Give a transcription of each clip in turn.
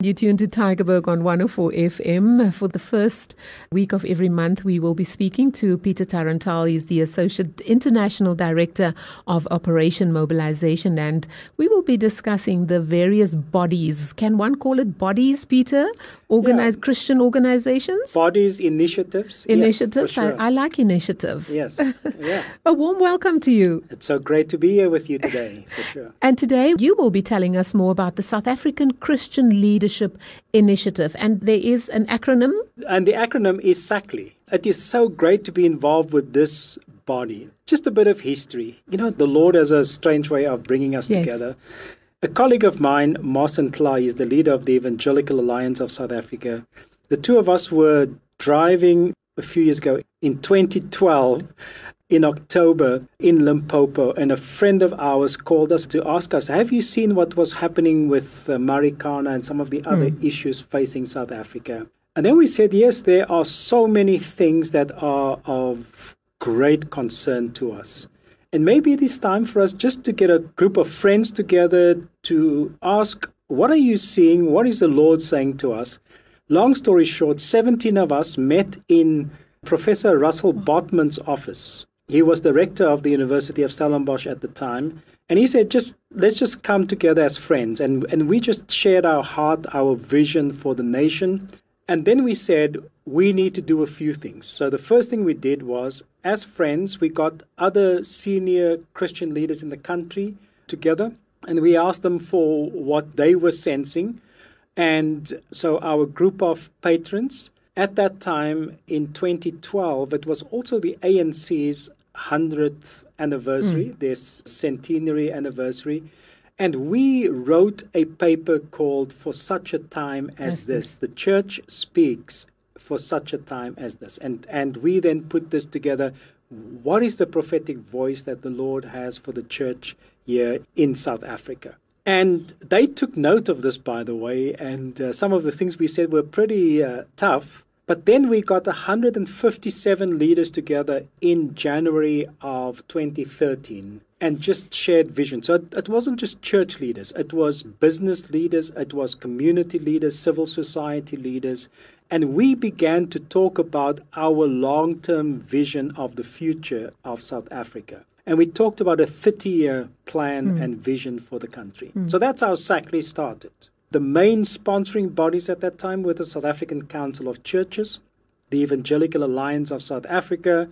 You tune to Tygerberg on 104 FM. For the first week of every month, we will be speaking to Peter Tarentaal. He's the Associate International Director of Operation Mobilization, and we will be discussing the various bodies. Can one call it bodies, Peter? Organized Yeah. Christian organizations? Bodies, initiatives. Initiatives? Yes, sure. I, I like initiative. yes. Yeah. A warm welcome to you. It's so great to be here with you today, for sure. And today you will be telling us more about the South African Christian Leadership Initiative. And there is an acronym. And the acronym is SACLI. It is so great to be involved with this body. Just a bit of history. You know, the Lord has a strange way of bringing us Yes. together. A colleague of mine, Martin Kla, is the leader of the Evangelical Alliance of South Africa. The two of us were driving a few years ago in 2012 in October in Limpopo, and a friend of ours called us to ask us, Have you seen what was happening with uh, Marikana and some of the other issues facing South Africa? And then we said, Yes, there are so many things that are of great concern to us. And maybe it is time for us just to get a group of friends together to ask, What are you seeing? What is the Lord saying to us? Long story short, 17 of us met in Professor Russell Botman's office. He was the rector of the University of Stellenbosch at the time. And he said, just let's just come together as friends. And, and we just shared our heart, our vision for the nation. And then we said, we need to do a few things. So the first thing we did was, as friends, we got other senior Christian leaders in the country together. And we asked them for what they were sensing. And so our group of patrons, at that time in 2012, it was also the ANC's 100th anniversary, this centenary anniversary. And we wrote a paper called For Such a Time as As This. The Church Speaks for Such a Time as This. And, and we then put this together. What is the prophetic voice that the Lord has for the church here in South Africa? And they took note of this, by the way, and uh, some of the things we said were pretty uh, tough. But then we got 157 leaders together in January of 2013 and just shared vision. So it, it wasn't just church leaders, it was business leaders, it was community leaders, civil society leaders. And we began to talk about our long term vision of the future of South Africa. And we talked about a 30 year plan hmm. and vision for the country. Hmm. So that's how SACLI started. The main sponsoring bodies at that time were the South African Council of Churches, the Evangelical Alliance of South Africa,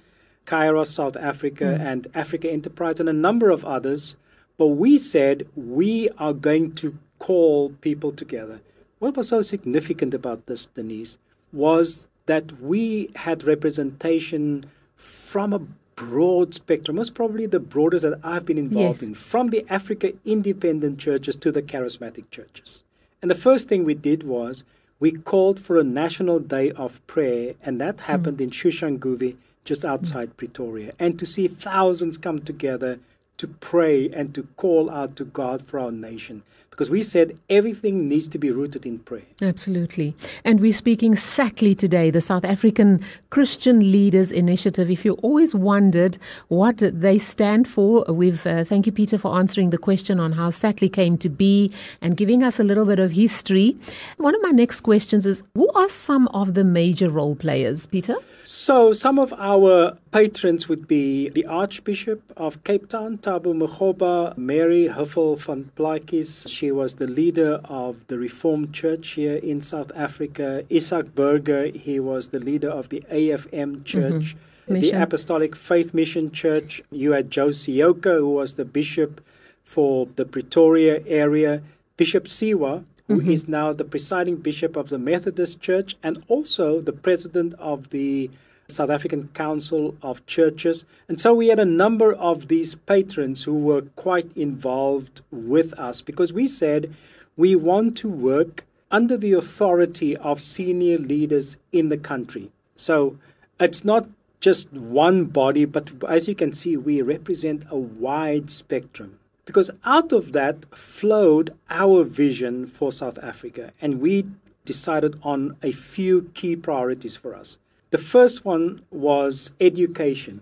Kairos South Africa, hmm. and Africa Enterprise, and a number of others. But we said we are going to call people together. What was so significant about this, Denise, was that we had representation from a broad spectrum, most probably the broadest that I've been involved Yes. in, from the Africa independent churches to the charismatic churches. And the first thing we did was we called for a national day of prayer, and that happened mm. in Soshanguve, just outside Pretoria. And to see thousands come together to pray and to call out to God for our nation. Because we said everything needs to be rooted in prayer. Absolutely. And we're speaking SACLI today, the South African Christian Leaders Initiative. If you always wondered what they stand for, we've, uh, thank you, Peter, for answering the question on how SACLI came to be and giving us a little bit of history. One of my next questions is who are some of the major role players, Peter? So, some of our patrons would be the Archbishop of Cape Town, Thabo Makgoba, Mary Huffel van Plaatjies. She was the leader of the Reformed Church here in South Africa. Isaac Burger, he was the leader of the AFM mm-hmm. Church. The Apostolic Faith Mission Church. You had Joe Seoka, who was the bishop for the Pretoria area. Bishop Siwa, who mm-hmm. is now the presiding bishop of the Methodist Church and also the president of the South African Council of Churches. And so we had a number of these patrons who were quite involved with us because we said we want to work under the authority of senior leaders in the country. So it's not just one body, but as you can see, we represent a wide spectrum. Because out of that flowed our vision for South Africa, and we decided on a few key priorities for us. The first one was education.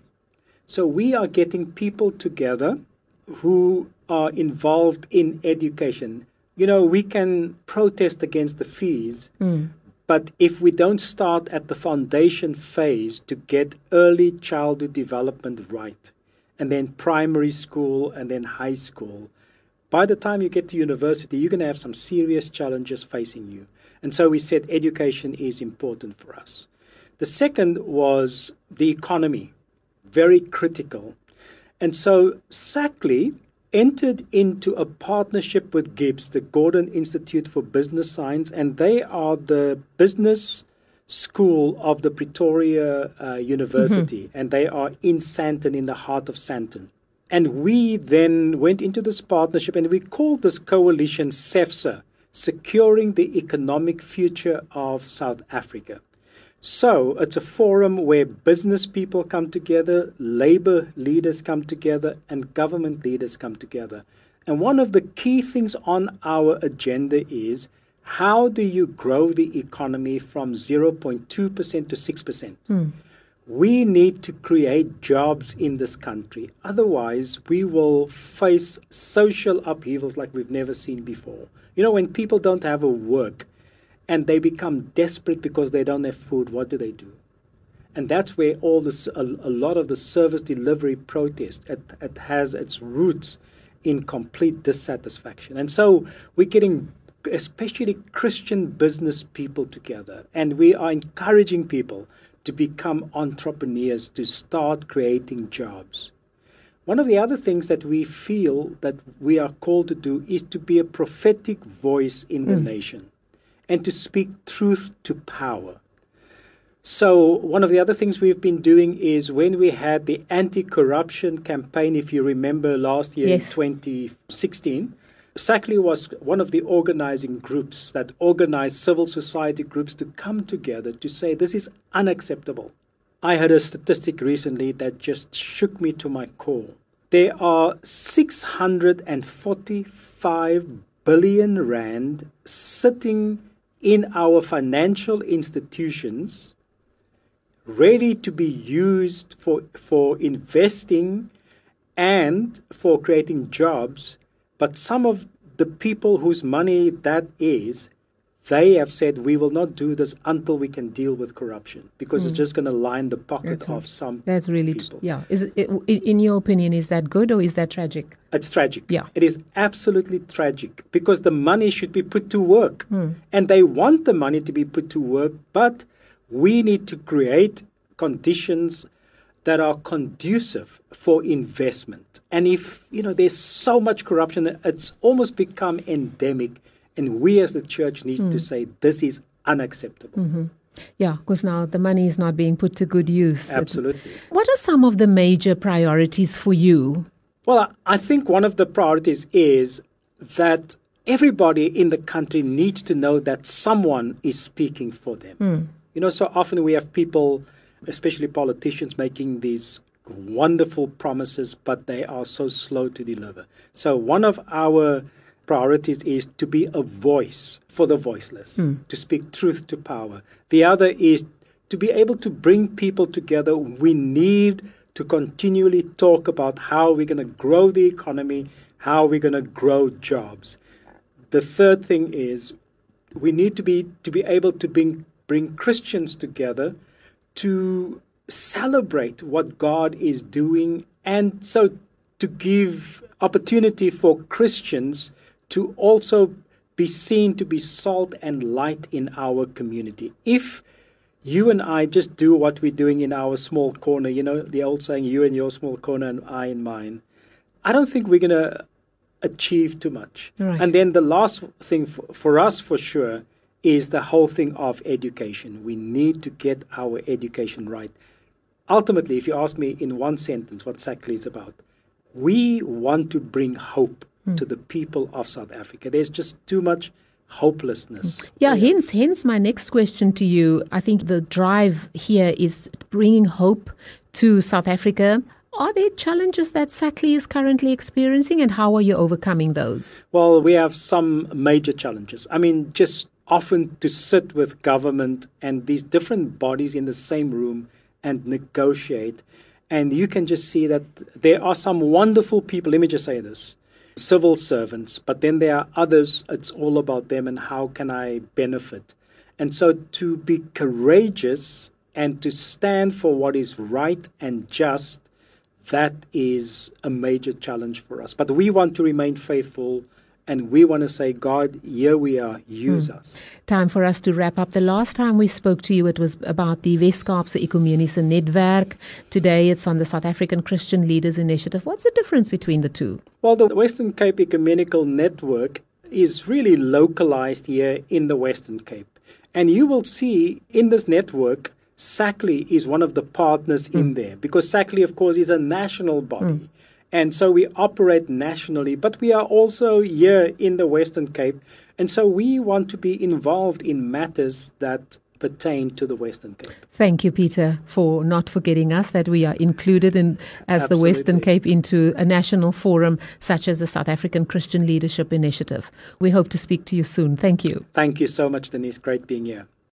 So we are getting people together who are involved in education. you know, we can protest against the fees, mm. but if we don't start at the foundation phase to get early childhood development right, and then primary school and then high school, by the time you get to university, you're going to have some serious challenges facing you. And so we said education is important for us. The second was the economy, very critical. And so SACLI entered into a partnership with GIBS, the Gordon Institute for Business Science, and they are the business school of the Pretoria uh, University, mm-hmm. and they are in Sandton, in the heart of Sandton. And we then went into this partnership and we called this coalition SEFSA, Securing the Economic Future of South Africa. So it's a forum where business people come together, labor leaders come together, and government leaders come together. And one of the key things on our agenda is how do you grow the economy from 0.2% to 6%? Mm. We need to create jobs in this country. Otherwise, we will face social upheavals like we've never seen before. You know, when people don't have a work and they become desperate because they don't have food, what do they do? And that's where all this, a, a lot of the service delivery protest it, it has its roots in complete dissatisfaction. And so we're getting especially Christian business people together, and we are encouraging people to become entrepreneurs, to start creating jobs. One of the other things that we feel that we are called to do is to be a prophetic voice in the mm. nation and to speak truth to power. So, one of the other things we've been doing is when we had the anti corruption campaign, if you remember last year yes. in 2016, SACLI was one of the organizing groups that organized civil society groups to come together to say this is unacceptable. I heard a statistic recently that just shook me to my core. There are 645 billion rand sitting in our financial institutions ready to be used for, for investing and for creating jobs but some of the people whose money that is, they have said we will not do this until we can deal with corruption because mm. it's just going to line the pocket that's of some. That's really people. yeah. Is it, in your opinion, is that good or is that tragic? It's tragic. Yeah, it is absolutely tragic because the money should be put to work, mm. and they want the money to be put to work, but we need to create conditions that are conducive for investment and if, you know, there's so much corruption, it's almost become endemic. And we as the church need mm. to hmm. say this is unacceptable. Mm-hmm. Yeah, because now the money is not being put to good use. Absolutely. What are some of the major priorities for you? Well, I think one of the priorities is that everybody in the country needs to know that someone is speaking for them. Mm. You know, so often we have people, especially politicians, making these wonderful promises, but they are so slow to deliver. So, one of our priorities is to be a voice for the voiceless, mm. to speak truth to power. The other is to be able to bring people together. We need to continually talk about how we're going to grow the economy, how we're going to grow jobs. The third thing is we need to be to be able to bring bring Christians together to celebrate what God is doing and so to give opportunity for Christians to also be seen to be salt and light in our community. If you and I just do what we're doing in our small corner, you know, the old saying, you and your small corner and I in mine, I don't think we're going to achieve too much. Right. And then the last thing for, for us, for sure, is the whole thing of education. We need to get our education right ultimately, if you ask me in one sentence what SACLI is about, we want to bring hope mm. to the people of South Africa. There's just too much hopelessness. Yeah, yeah, hence hence my next question to you. I think the drive here is bringing hope to South Africa. Are there challenges that SACLI is currently experiencing and how are you overcoming those? Well, we have some major challenges. I mean, just often to sit with government and these different bodies in the same room and negotiate. And you can just see that there are some wonderful people. Let me just say this. Civil servants, but then there are others, it's all about them and how can I benefit. And so to be courageous and to stand for what is right and just, that is a major challenge for us. But we want to remain faithful and we want to say, God, here we are, use hmm. us. Time for us to wrap up. The last time we spoke to you, it was about the Wes-Kaapse Ekumeniese Netwerk. Today, it's on the South African Christian Leaders Initiative. What's the difference between the two? Well, the Western Cape Ecumenical Network is really localized here in the Western Cape. And you will see in this network, SACLI is one of the partners mm. in hmm. there because SACLI, of course, is a national body. Mm. And so we operate nationally, but we are also here in the Western Cape. And so we want to be involved in matters that pertain to the Western Cape. Thank you, Peter, for not forgetting us that we are included in as Absolutely. the Western Cape into a national forum such as the South African Christian Leadership Initiative. We hope to speak to you soon. Thank you. Thank you so much, Denise. Great being here.